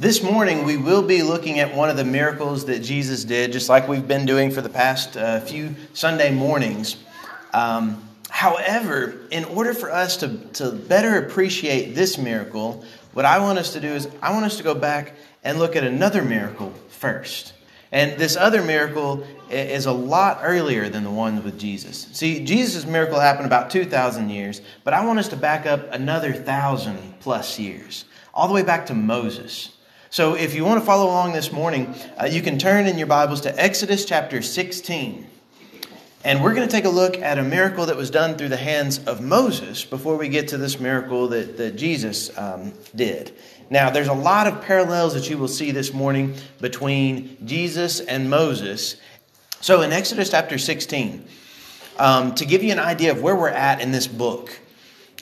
This morning, we will be looking at one of the miracles that Jesus did, just like we've been doing for the past uh, few Sunday mornings. Um, however, in order for us to, to better appreciate this miracle, what I want us to do is I want us to go back and look at another miracle first. And this other miracle is a lot earlier than the one with Jesus. See, Jesus' miracle happened about 2,000 years, but I want us to back up another thousand plus years, all the way back to Moses. So if you want to follow along this morning, uh, you can turn in your Bibles to Exodus chapter 16. And we're going to take a look at a miracle that was done through the hands of Moses before we get to this miracle that, that Jesus um, did. Now, there's a lot of parallels that you will see this morning between Jesus and Moses. So, in Exodus chapter 16, um, to give you an idea of where we're at in this book,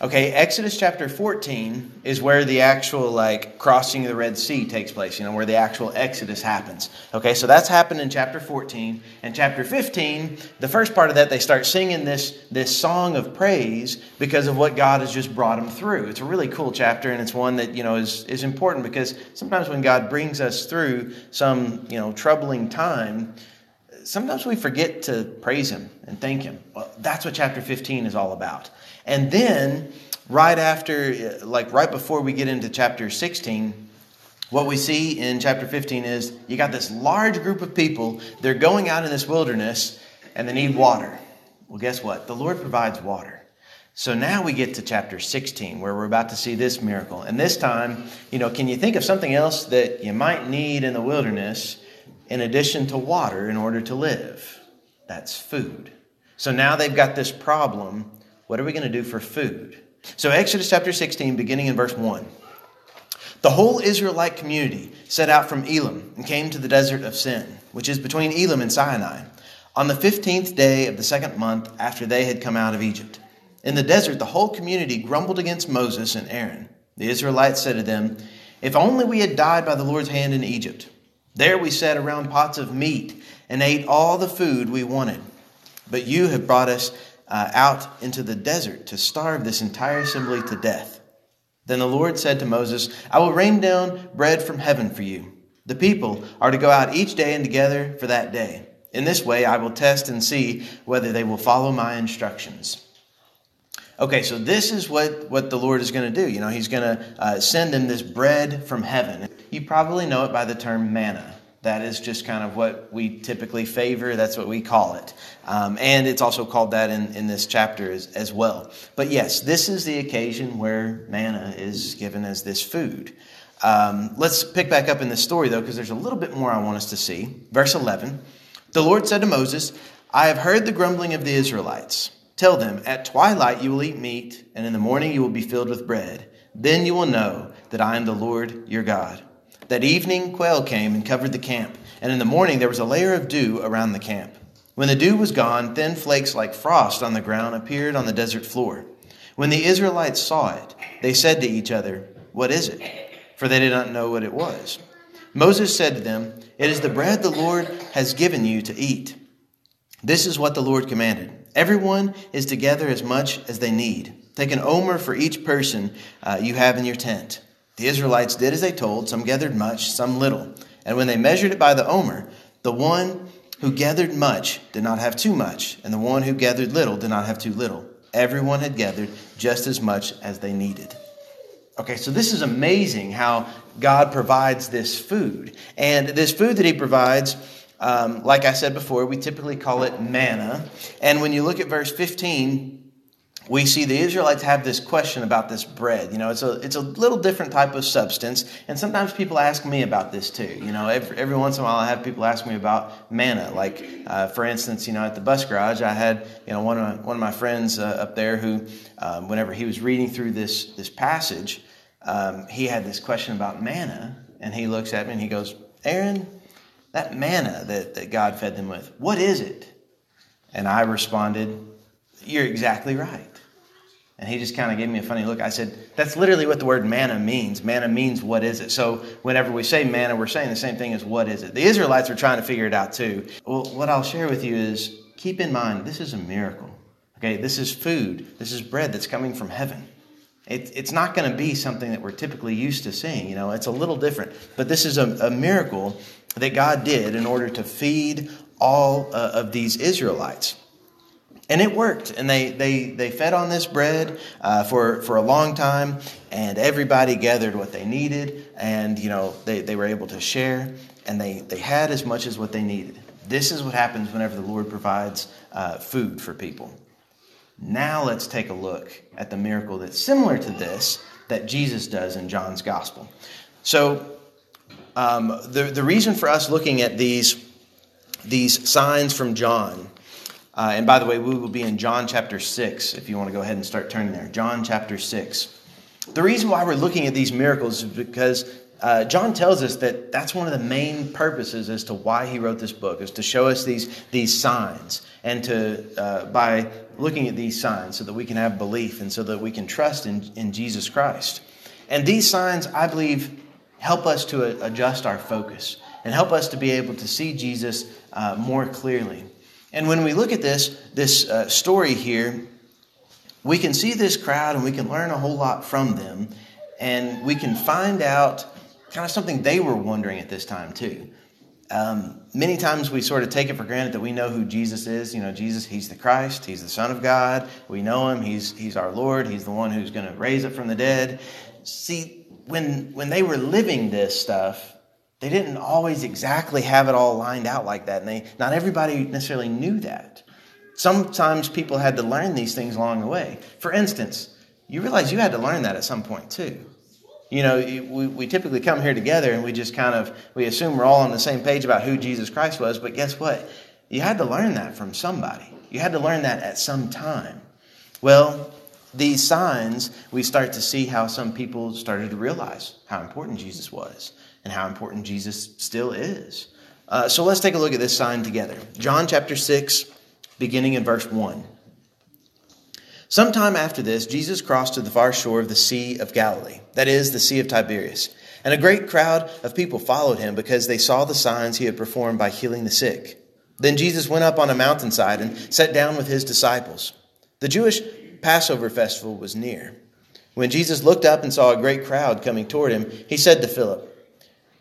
Okay, Exodus chapter 14 is where the actual like crossing of the Red Sea takes place, you know, where the actual Exodus happens. Okay, so that's happened in chapter 14. And chapter 15, the first part of that, they start singing this, this song of praise because of what God has just brought them through. It's a really cool chapter, and it's one that, you know, is, is important because sometimes when God brings us through some, you know, troubling time, sometimes we forget to praise Him and thank Him. Well, that's what chapter 15 is all about. And then, right after, like right before we get into chapter 16, what we see in chapter 15 is you got this large group of people. They're going out in this wilderness and they need water. Well, guess what? The Lord provides water. So now we get to chapter 16 where we're about to see this miracle. And this time, you know, can you think of something else that you might need in the wilderness in addition to water in order to live? That's food. So now they've got this problem what are we going to do for food? So, Exodus chapter 16, beginning in verse 1. The whole Israelite community set out from Elim and came to the desert of Sin, which is between Elim and Sinai, on the 15th day of the second month after they had come out of Egypt. In the desert, the whole community grumbled against Moses and Aaron. The Israelites said to them, If only we had died by the Lord's hand in Egypt. There we sat around pots of meat and ate all the food we wanted. But you have brought us uh, out into the desert to starve this entire assembly to death. Then the Lord said to Moses, I will rain down bread from heaven for you. The people are to go out each day and together for that day. In this way, I will test and see whether they will follow my instructions. Okay, so this is what, what the Lord is going to do. You know, He's going to uh, send them this bread from heaven. You probably know it by the term manna. That is just kind of what we typically favor. That's what we call it. Um, and it's also called that in, in this chapter as, as well. But yes, this is the occasion where manna is given as this food. Um, let's pick back up in this story, though, because there's a little bit more I want us to see. Verse 11 The Lord said to Moses, I have heard the grumbling of the Israelites. Tell them, At twilight you will eat meat, and in the morning you will be filled with bread. Then you will know that I am the Lord your God. That evening, quail came and covered the camp, and in the morning there was a layer of dew around the camp. When the dew was gone, thin flakes like frost on the ground appeared on the desert floor. When the Israelites saw it, they said to each other, What is it? For they did not know what it was. Moses said to them, It is the bread the Lord has given you to eat. This is what the Lord commanded. Everyone is to gather as much as they need. Take an omer for each person uh, you have in your tent. The Israelites did as they told, some gathered much, some little. And when they measured it by the omer, the one who gathered much did not have too much, and the one who gathered little did not have too little. Everyone had gathered just as much as they needed. Okay, so this is amazing how God provides this food. And this food that He provides, um, like I said before, we typically call it manna. And when you look at verse 15, we see the Israelites have this question about this bread. You know, it's a it's a little different type of substance, and sometimes people ask me about this too. You know, every, every once in a while I have people ask me about manna. Like, uh, for instance, you know, at the bus garage, I had you know one of my, one of my friends uh, up there who, um, whenever he was reading through this this passage, um, he had this question about manna, and he looks at me and he goes, "Aaron, that manna that that God fed them with, what is it?" And I responded, "You're exactly right." And he just kind of gave me a funny look. I said, That's literally what the word manna means. Manna means what is it? So whenever we say manna, we're saying the same thing as what is it. The Israelites were trying to figure it out too. Well, what I'll share with you is keep in mind this is a miracle. Okay, this is food, this is bread that's coming from heaven. it, it's not going to be something that we're typically used to seeing. You know, it's a little different. But this is a, a miracle that God did in order to feed all uh, of these Israelites. And it worked, and they, they, they fed on this bread uh, for, for a long time, and everybody gathered what they needed, and you know they, they were able to share, and they, they had as much as what they needed. This is what happens whenever the Lord provides uh, food for people. Now let's take a look at the miracle that's similar to this that Jesus does in John's Gospel. So, um, the, the reason for us looking at these, these signs from John uh, and by the way, we will be in John chapter 6 if you want to go ahead and start turning there. John chapter 6. The reason why we're looking at these miracles is because uh, John tells us that that's one of the main purposes as to why he wrote this book, is to show us these, these signs. And to, uh, by looking at these signs, so that we can have belief and so that we can trust in, in Jesus Christ. And these signs, I believe, help us to adjust our focus and help us to be able to see Jesus uh, more clearly. And when we look at this, this uh, story here, we can see this crowd and we can learn a whole lot from them. And we can find out kind of something they were wondering at this time, too. Um, many times we sort of take it for granted that we know who Jesus is. You know, Jesus, He's the Christ, He's the Son of God. We know Him, He's, he's our Lord, He's the one who's going to raise it from the dead. See, when, when they were living this stuff, they didn't always exactly have it all lined out like that, and they, not everybody necessarily knew that. Sometimes people had to learn these things along the way. For instance, you realize you had to learn that at some point too. You know, we, we typically come here together and we just kind of we assume we're all on the same page about who Jesus Christ was, but guess what? You had to learn that from somebody. You had to learn that at some time. Well, these signs, we start to see how some people started to realize how important Jesus was and how important Jesus still is. Uh, so let's take a look at this sign together. John chapter 6, beginning in verse 1. Sometime after this, Jesus crossed to the far shore of the Sea of Galilee, that is, the Sea of Tiberias. And a great crowd of people followed him because they saw the signs he had performed by healing the sick. Then Jesus went up on a mountainside and sat down with his disciples. The Jewish Passover festival was near. When Jesus looked up and saw a great crowd coming toward him, he said to Philip,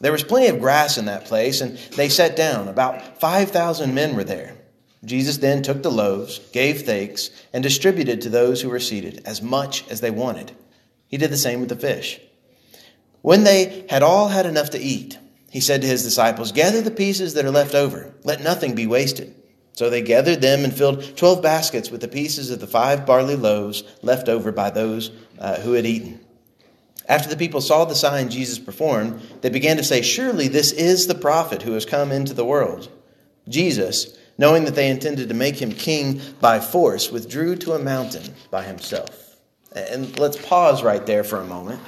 There was plenty of grass in that place, and they sat down. About 5,000 men were there. Jesus then took the loaves, gave thanks, and distributed to those who were seated as much as they wanted. He did the same with the fish. When they had all had enough to eat, he said to his disciples, Gather the pieces that are left over, let nothing be wasted. So they gathered them and filled twelve baskets with the pieces of the five barley loaves left over by those uh, who had eaten. After the people saw the sign Jesus performed, they began to say, Surely this is the prophet who has come into the world. Jesus, knowing that they intended to make him king by force, withdrew to a mountain by himself. And let's pause right there for a moment.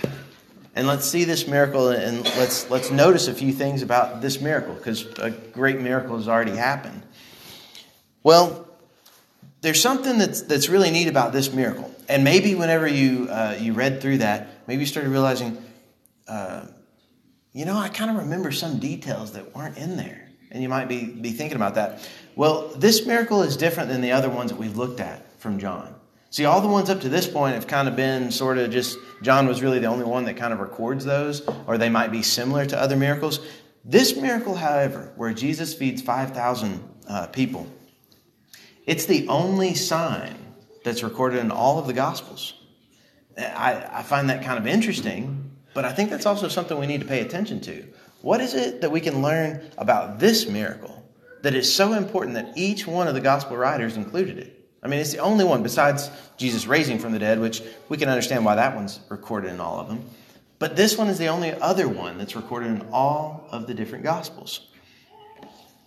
And let's see this miracle and let's, let's notice a few things about this miracle because a great miracle has already happened. Well, there's something that's, that's really neat about this miracle. And maybe whenever you, uh, you read through that, maybe you started realizing, uh, you know, I kind of remember some details that weren't in there. And you might be, be thinking about that. Well, this miracle is different than the other ones that we've looked at from John. See, all the ones up to this point have kind of been sort of just, John was really the only one that kind of records those, or they might be similar to other miracles. This miracle, however, where Jesus feeds 5,000 uh, people, it's the only sign that's recorded in all of the Gospels. I, I find that kind of interesting, but I think that's also something we need to pay attention to. What is it that we can learn about this miracle that is so important that each one of the gospel writers included it? I mean, it's the only one besides Jesus raising from the dead, which we can understand why that one's recorded in all of them. But this one is the only other one that's recorded in all of the different gospels.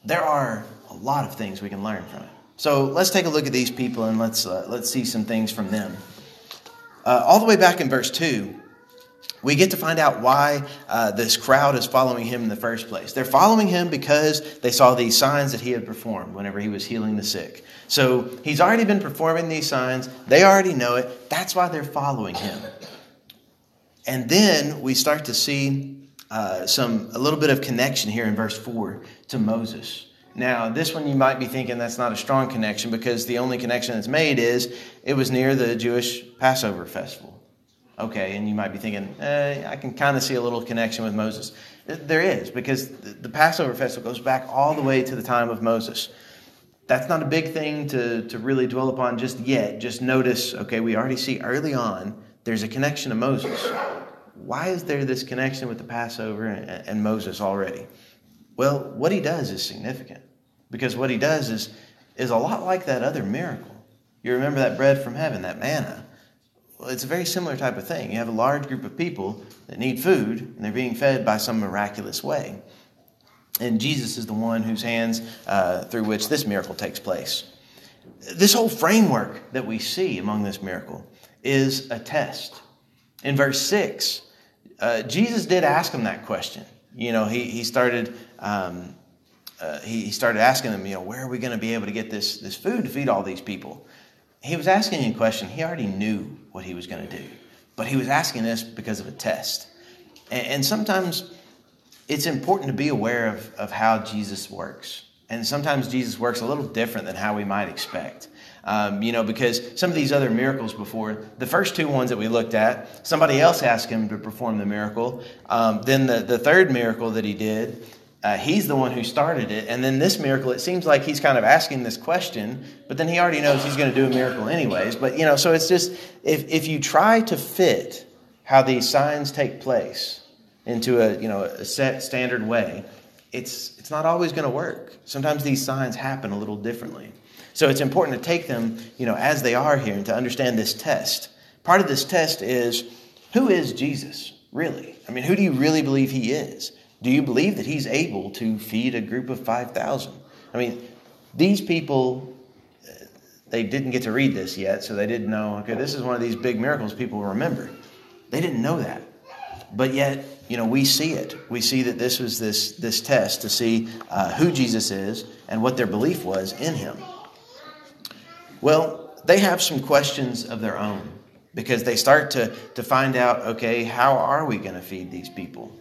There are a lot of things we can learn from it. So let's take a look at these people and let's, uh, let's see some things from them. Uh, all the way back in verse 2, we get to find out why uh, this crowd is following him in the first place. They're following him because they saw these signs that he had performed whenever he was healing the sick. So he's already been performing these signs. They already know it. That's why they're following him. And then we start to see uh, some a little bit of connection here in verse 4 to Moses. Now, this one you might be thinking that's not a strong connection because the only connection that's made is it was near the Jewish Passover festival. Okay, and you might be thinking, eh, I can kind of see a little connection with Moses. There is, because the Passover festival goes back all the way to the time of Moses. That's not a big thing to, to really dwell upon just yet. Just notice, okay, we already see early on there's a connection to Moses. Why is there this connection with the Passover and, and Moses already? Well, what he does is significant because what he does is, is a lot like that other miracle. You remember that bread from heaven, that manna. Well, it's a very similar type of thing. You have a large group of people that need food, and they're being fed by some miraculous way. And Jesus is the one whose hands uh, through which this miracle takes place. This whole framework that we see among this miracle is a test. In verse 6, uh, Jesus did ask him that question. You know, he, he started. Um, uh, he, he started asking them, you know, where are we going to be able to get this, this food to feed all these people? He was asking a question. He already knew what he was going to do, but he was asking this because of a test. And, and sometimes it's important to be aware of, of how Jesus works. And sometimes Jesus works a little different than how we might expect. Um, you know, because some of these other miracles before, the first two ones that we looked at, somebody else asked him to perform the miracle. Um, then the, the third miracle that he did, uh, he's the one who started it. And then this miracle, it seems like he's kind of asking this question, but then he already knows he's going to do a miracle anyways. But, you know, so it's just, if, if you try to fit how these signs take place into a, you know, a set standard way, it's, it's not always going to work. Sometimes these signs happen a little differently. So it's important to take them, you know, as they are here and to understand this test. Part of this test is who is Jesus, really? I mean, who do you really believe he is? Do you believe that he's able to feed a group of 5,000? I mean, these people, they didn't get to read this yet, so they didn't know, okay, this is one of these big miracles people remember. They didn't know that. But yet, you know, we see it. We see that this was this, this test to see uh, who Jesus is and what their belief was in him. Well, they have some questions of their own because they start to, to find out okay, how are we going to feed these people?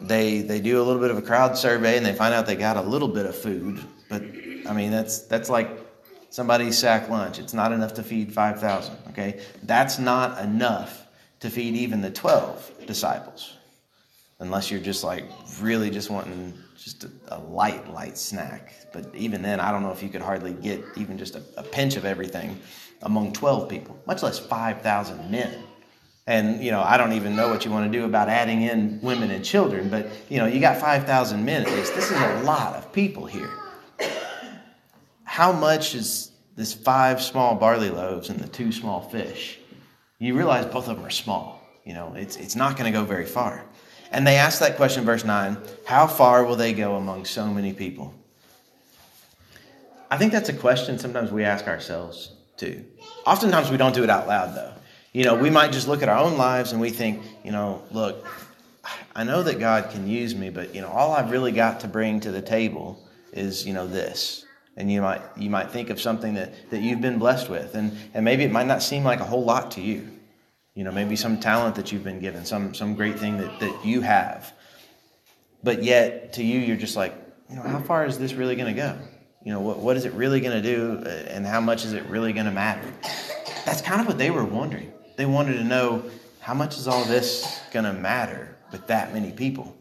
they they do a little bit of a crowd survey and they find out they got a little bit of food, but I mean that's that's like somebody's sack lunch. It's not enough to feed five thousand. Okay, that's not enough to feed even the twelve disciples, unless you're just like really just wanting just a, a light light snack. But even then, I don't know if you could hardly get even just a, a pinch of everything among twelve people, much less five thousand men. And, you know, I don't even know what you want to do about adding in women and children, but, you know, you got 5,000 men at least. This is a lot of people here. How much is this five small barley loaves and the two small fish? You realize both of them are small. You know, it's, it's not going to go very far. And they ask that question, verse 9 How far will they go among so many people? I think that's a question sometimes we ask ourselves too. Oftentimes we don't do it out loud, though. You know, we might just look at our own lives and we think, you know, look, I know that God can use me, but you know, all I've really got to bring to the table is, you know, this. And you might you might think of something that, that you've been blessed with. And and maybe it might not seem like a whole lot to you. You know, maybe some talent that you've been given, some some great thing that, that you have. But yet to you you're just like, you know, how far is this really gonna go? You know, what what is it really gonna do uh, and how much is it really gonna matter? That's kind of what they were wondering. They wanted to know how much is all this going to matter with that many people?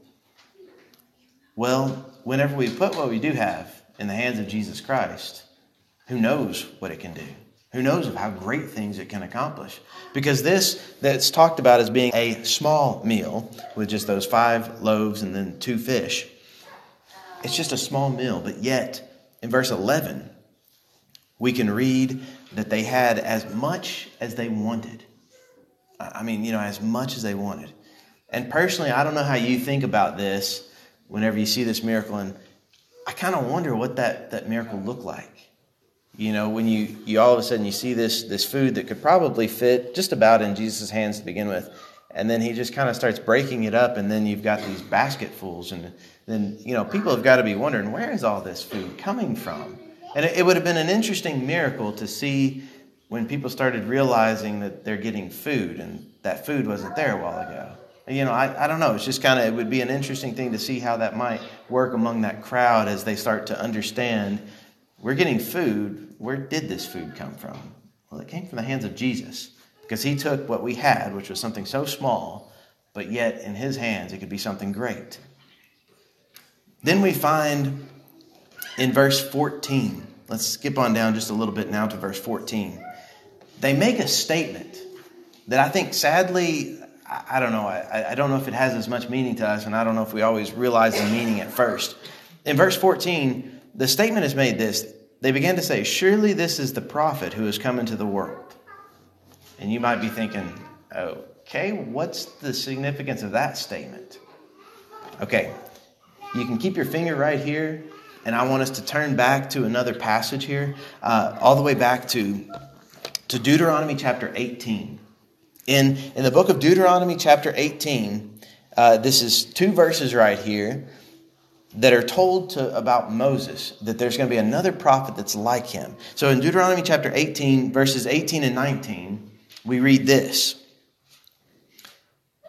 Well, whenever we put what we do have in the hands of Jesus Christ, who knows what it can do? Who knows of how great things it can accomplish? Because this that's talked about as being a small meal with just those five loaves and then two fish, it's just a small meal, but yet in verse 11, we can read that they had as much as they wanted. I mean, you know, as much as they wanted. And personally, I don't know how you think about this whenever you see this miracle, and I kind of wonder what that, that miracle looked like. You know, when you, you all of a sudden you see this, this food that could probably fit just about in Jesus' hands to begin with, and then he just kind of starts breaking it up, and then you've got these basketfuls, and then you know people have got to be wondering where is all this food coming from? And it, it would have been an interesting miracle to see when people started realizing that they're getting food, and that food wasn't there a while ago. You know, I, I don't know. It's just kind of, it would be an interesting thing to see how that might work among that crowd as they start to understand we're getting food. Where did this food come from? Well, it came from the hands of Jesus because he took what we had, which was something so small, but yet in his hands it could be something great. Then we find in verse 14, let's skip on down just a little bit now to verse 14. They make a statement that I think sadly, I, don't know, I, don't know if it has as much meaning to us, and I don't know if we always realize the meaning at first. In verse 14, the statement is made this they began to say, Surely this is the prophet who has come into the world. And you might be thinking, okay, what's the significance of that statement? Okay, you can keep your finger right here, and I want us to turn back to another passage here, uh, all the way back to, to Deuteronomy chapter 18. In, in the book of Deuteronomy chapter 18, uh, this is two verses right here that are told to about Moses that there's going to be another prophet that's like him. So in Deuteronomy chapter 18, verses 18 and 19, we read this.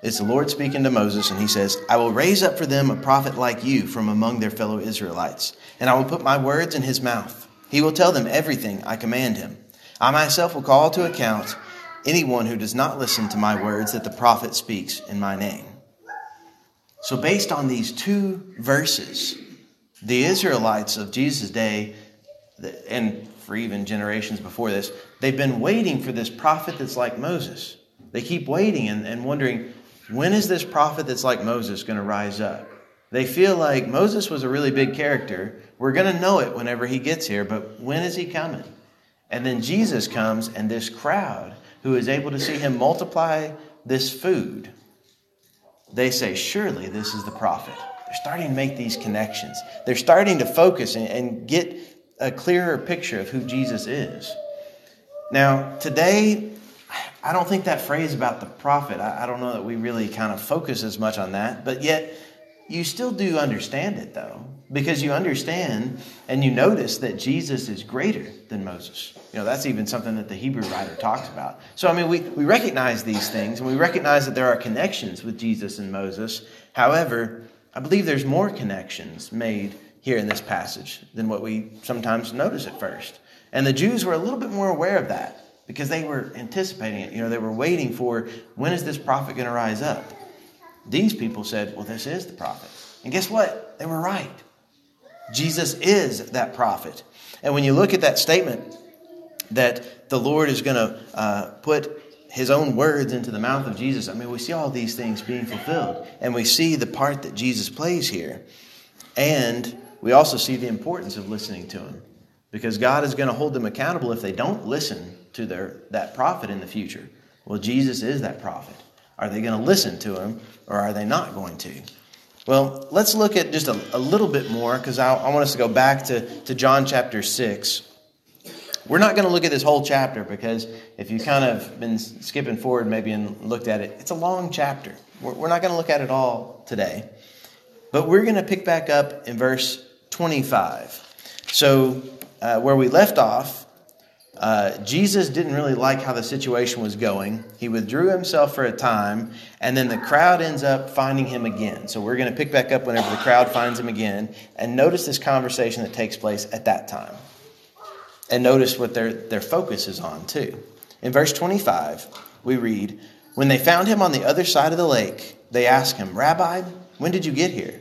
It's the Lord speaking to Moses, and he says, I will raise up for them a prophet like you from among their fellow Israelites, and I will put my words in his mouth. He will tell them everything I command him. I myself will call to account anyone who does not listen to my words that the prophet speaks in my name. So, based on these two verses, the Israelites of Jesus' day, and for even generations before this, they've been waiting for this prophet that's like Moses. They keep waiting and, and wondering, when is this prophet that's like Moses going to rise up? They feel like Moses was a really big character. We're going to know it whenever he gets here, but when is he coming? And then Jesus comes, and this crowd who is able to see him multiply this food, they say, Surely this is the prophet. They're starting to make these connections. They're starting to focus and, and get a clearer picture of who Jesus is. Now, today, I don't think that phrase about the prophet, I, I don't know that we really kind of focus as much on that, but yet you still do understand it though, because you understand and you notice that Jesus is greater than Moses. You know, that's even something that the Hebrew writer talks about. So, I mean, we, we recognize these things and we recognize that there are connections with Jesus and Moses. However, I believe there's more connections made here in this passage than what we sometimes notice at first. And the Jews were a little bit more aware of that because they were anticipating it. You know, they were waiting for when is this prophet going to rise up? These people said, well, this is the prophet. And guess what? They were right. Jesus is that prophet. And when you look at that statement that the Lord is going to uh, put his own words into the mouth of Jesus, I mean, we see all these things being fulfilled. And we see the part that Jesus plays here. And we also see the importance of listening to him because God is going to hold them accountable if they don't listen to their, that prophet in the future. Well, Jesus is that prophet. Are they going to listen to him or are they not going to? Well, let's look at just a, a little bit more because I, I, want us to go back to, to John chapter 6. We're not going to look at this whole chapter because if you kind of been skipping forward maybe and looked at it, it's a long chapter. We're, we're not going to look at it all today. But we're going to pick back up in verse 25. So, uh, where we left off, uh, Jesus didn't really like how the situation was going. He withdrew himself for a time, and then the crowd ends up finding him again. So, we're going to pick back up whenever the crowd finds him again, and notice this conversation that takes place at that time. And notice what their, their focus is on, too. In verse 25, we read When they found him on the other side of the lake, they asked him, Rabbi, when did you get here?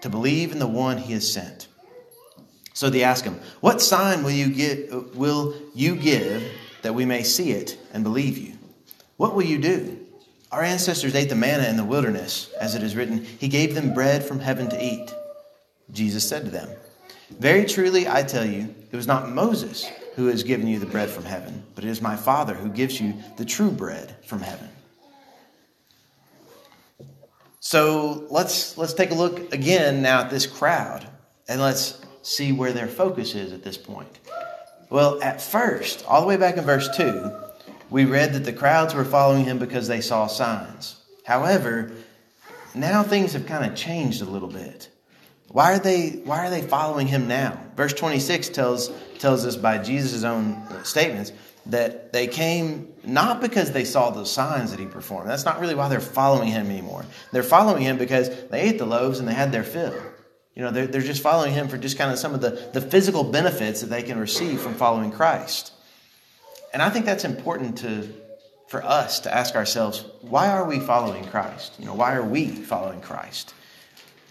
to believe in the one he has sent. So they ask him, What sign will you, get, will you give that we may see it and believe you? What will you do? Our ancestors ate the manna in the wilderness, as it is written, He gave them bread from heaven to eat. Jesus said to them, Very truly I tell you, it was not Moses who has given you the bread from heaven, but it is my Father who gives you the true bread from heaven. So let's let's take a look again now at this crowd and let's see where their focus is at this point. Well, at first, all the way back in verse 2, we read that the crowds were following him because they saw signs. However, now things have kind of changed a little bit. Why are they why are they following him now? Verse 26 tells tells us by Jesus' own statements that they came not because they saw those signs that he performed. That's not really why they're following him anymore. They're following him because they ate the loaves and they had their fill. You know, they're, they're just following him for just kind of some of the, the physical benefits that they can receive from following Christ. And I think that's important to for us to ask ourselves, why are we following Christ? You know, why are we following Christ?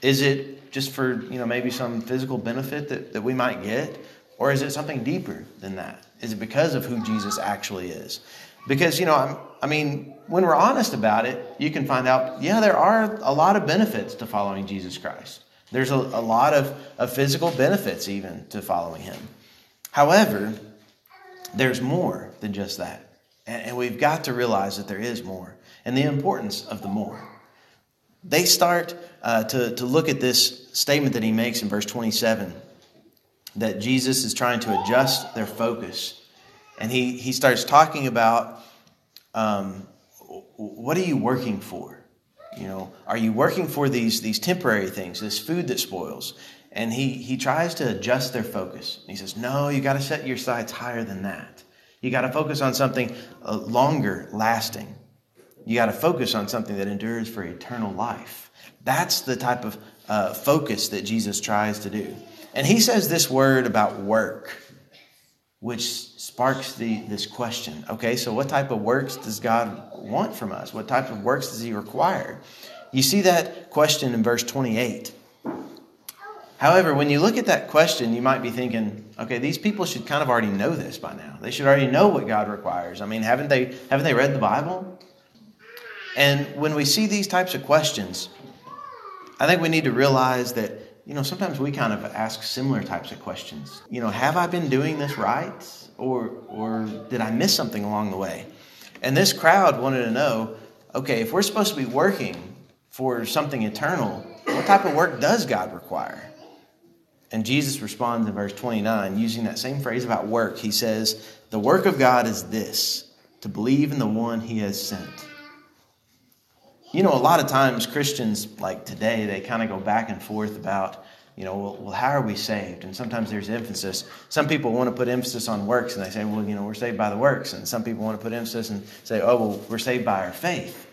Is it just for, you know, maybe some physical benefit that, that we might get? Or is it something deeper than that? Is it because of who Jesus actually is? Because, you know, I'm, I mean, when we're honest about it, you can find out, yeah, there are a lot of benefits to following Jesus Christ. There's a, a lot of, of physical benefits even to following him. However, there's more than just that. And, and we've got to realize that there is more and the importance of the more. They start uh, to, to look at this statement that he makes in verse 27 that Jesus is trying to adjust their focus. And he, he starts talking about um, what are you working for? You know, are you working for these, these temporary things, this food that spoils? And he, he tries to adjust their focus. He says, No, you got to set your sights higher than that. You got to focus on something uh, longer lasting. You got to focus on something that endures for eternal life. That's the type of uh, focus that Jesus tries to do. And he says this word about work, which sparks the, this question. Okay, so what type of works does God want from us? What type of works does he require? You see that question in verse 28. However, when you look at that question, you might be thinking, okay, these people should kind of already know this by now. They should already know what God requires. I mean, haven't they haven't they read the Bible? And when we see these types of questions, I think we need to realize that you know, sometimes we kind of ask similar types of questions. You know, have I been doing this right? Or, or did I miss something along the way? And this crowd wanted to know okay, if we're supposed to be working for something eternal, what type of work does God require? And Jesus responds in verse 29 using that same phrase about work. He says, The work of God is this to believe in the one he has sent. You know, a lot of times Christians, like today, they kind of go back and forth about, you know, well, well, how are we saved? And sometimes there's emphasis. Some people want to put emphasis on works and they say, well, you know, we're saved by the works. And some people want to put emphasis and say, oh, well, we're saved by our faith.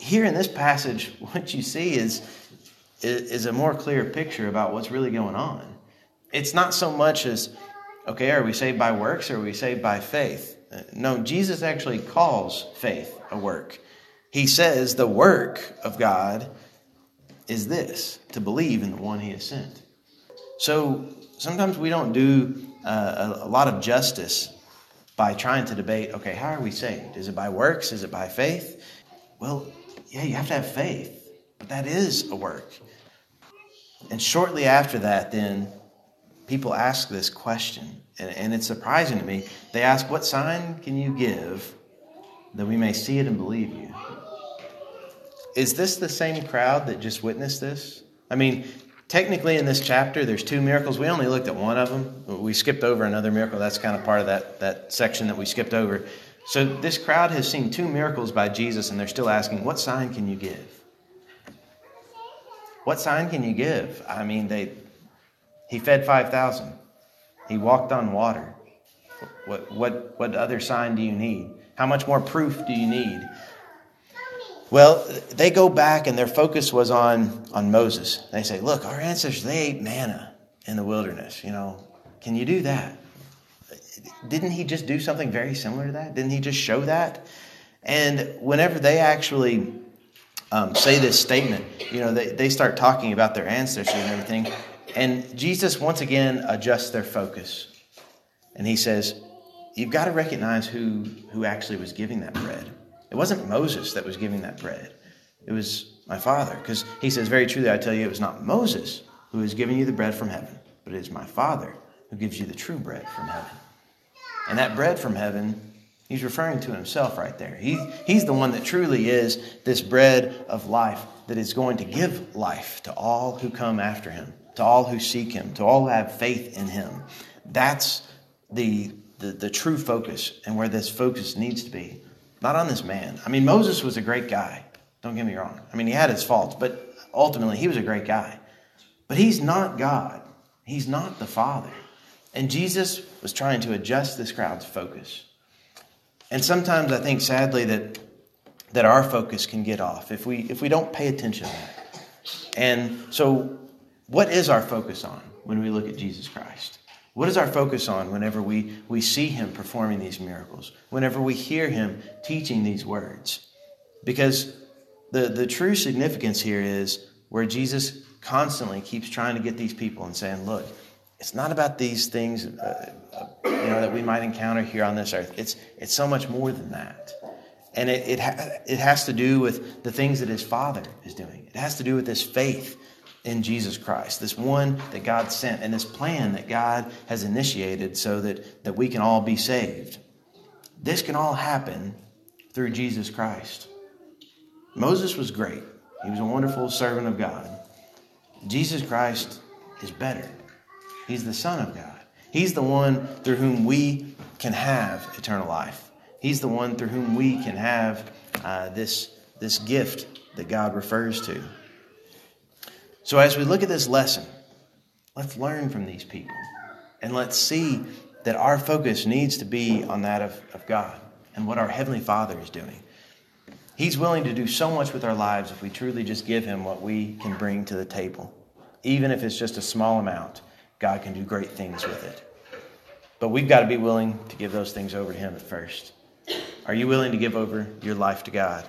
Here in this passage, what you see is, is a more clear picture about what's really going on. It's not so much as, okay, are we saved by works or are we saved by faith? Uh, no, Jesus actually calls faith a work. He says the work of God is this to believe in the one he has sent. So sometimes we don't do uh, a, lot of justice by trying to debate okay, how are we saved? Is it by works? Is it by faith? Well, yeah, you have to have faith, but that is a work. And shortly after that, then people ask this question, and, and it's surprising to me. They ask, What sign can you give that we may see it and believe you? Is this the same crowd that just witnessed this? I mean, technically in this chapter, there's two miracles. We only looked at one of them. We skipped over another miracle. That's kind of part of that, that section that we skipped over. So this crowd has seen two miracles by Jesus, and they're still asking, What sign can you give? What sign can you give? I mean, they he fed 5,000. He walked on water. What, what, what other sign do you need? How much more proof do you need? Well, they go back and their focus was on, on Moses. They say, Look, our ancestors, they ate manna in the wilderness. You know, can you do that? Didn't he just do something very similar to that? Didn't he just show that? And whenever they actually um, say this statement, you know, they, they start talking about their ancestors and everything. And Jesus once again adjusts their focus. And he says, You've got to recognize who, who actually was giving that bread. It wasn't Moses that was giving that bread, it was my Father. Because he says, Very truly, I tell you, it was not Moses who is giving you the bread from heaven, but it is my Father who gives you the true bread from heaven. And that bread from heaven, he's referring to himself right there. He, he's the one that truly is this bread of life that is going to give life to all who come after him, to all who seek him, to all who have faith in him. That's the, the, the true focus and where this focus needs to be. Not on this man. I mean, Moses was a great guy. Don't get me wrong. I mean, he had his faults, but ultimately, he was a great guy. But he's not God, he's not the Father. And Jesus was trying to adjust this crowd's focus. And sometimes I think, sadly, that, that our focus can get off if we, if we don't pay attention to that. And so, what is our focus on when we look at Jesus Christ? What is our focus on whenever we, we see him performing these miracles, whenever we hear him teaching these words? Because the, the true significance here is where Jesus constantly keeps trying to get these people and saying, look, it's not about these things uh, uh, you know, that we might encounter here on this earth. It's, it's so much more than that. And it, it, ha- it has to do with the things that his Father is doing. It has to do with this faith in Jesus Christ, this one that God sent, and this plan that God has initiated so that, that we can all be saved. This can all happen through Jesus Christ. Moses was great, he was a wonderful servant of God. Jesus Christ is better. He's the Son of God. He's the one through whom we can have eternal life. He's the one through whom we can have uh, this, this gift that God refers to. So, as we look at this lesson, let's learn from these people and let's see that our focus needs to be on that of, of God and what our Heavenly Father is doing. He's willing to do so much with our lives if we truly just give Him what we can bring to the table. Even if it's just a small amount, God can do great things with it. But we've got to be willing to give those things over to Him at first. Are you willing to give over your life to God?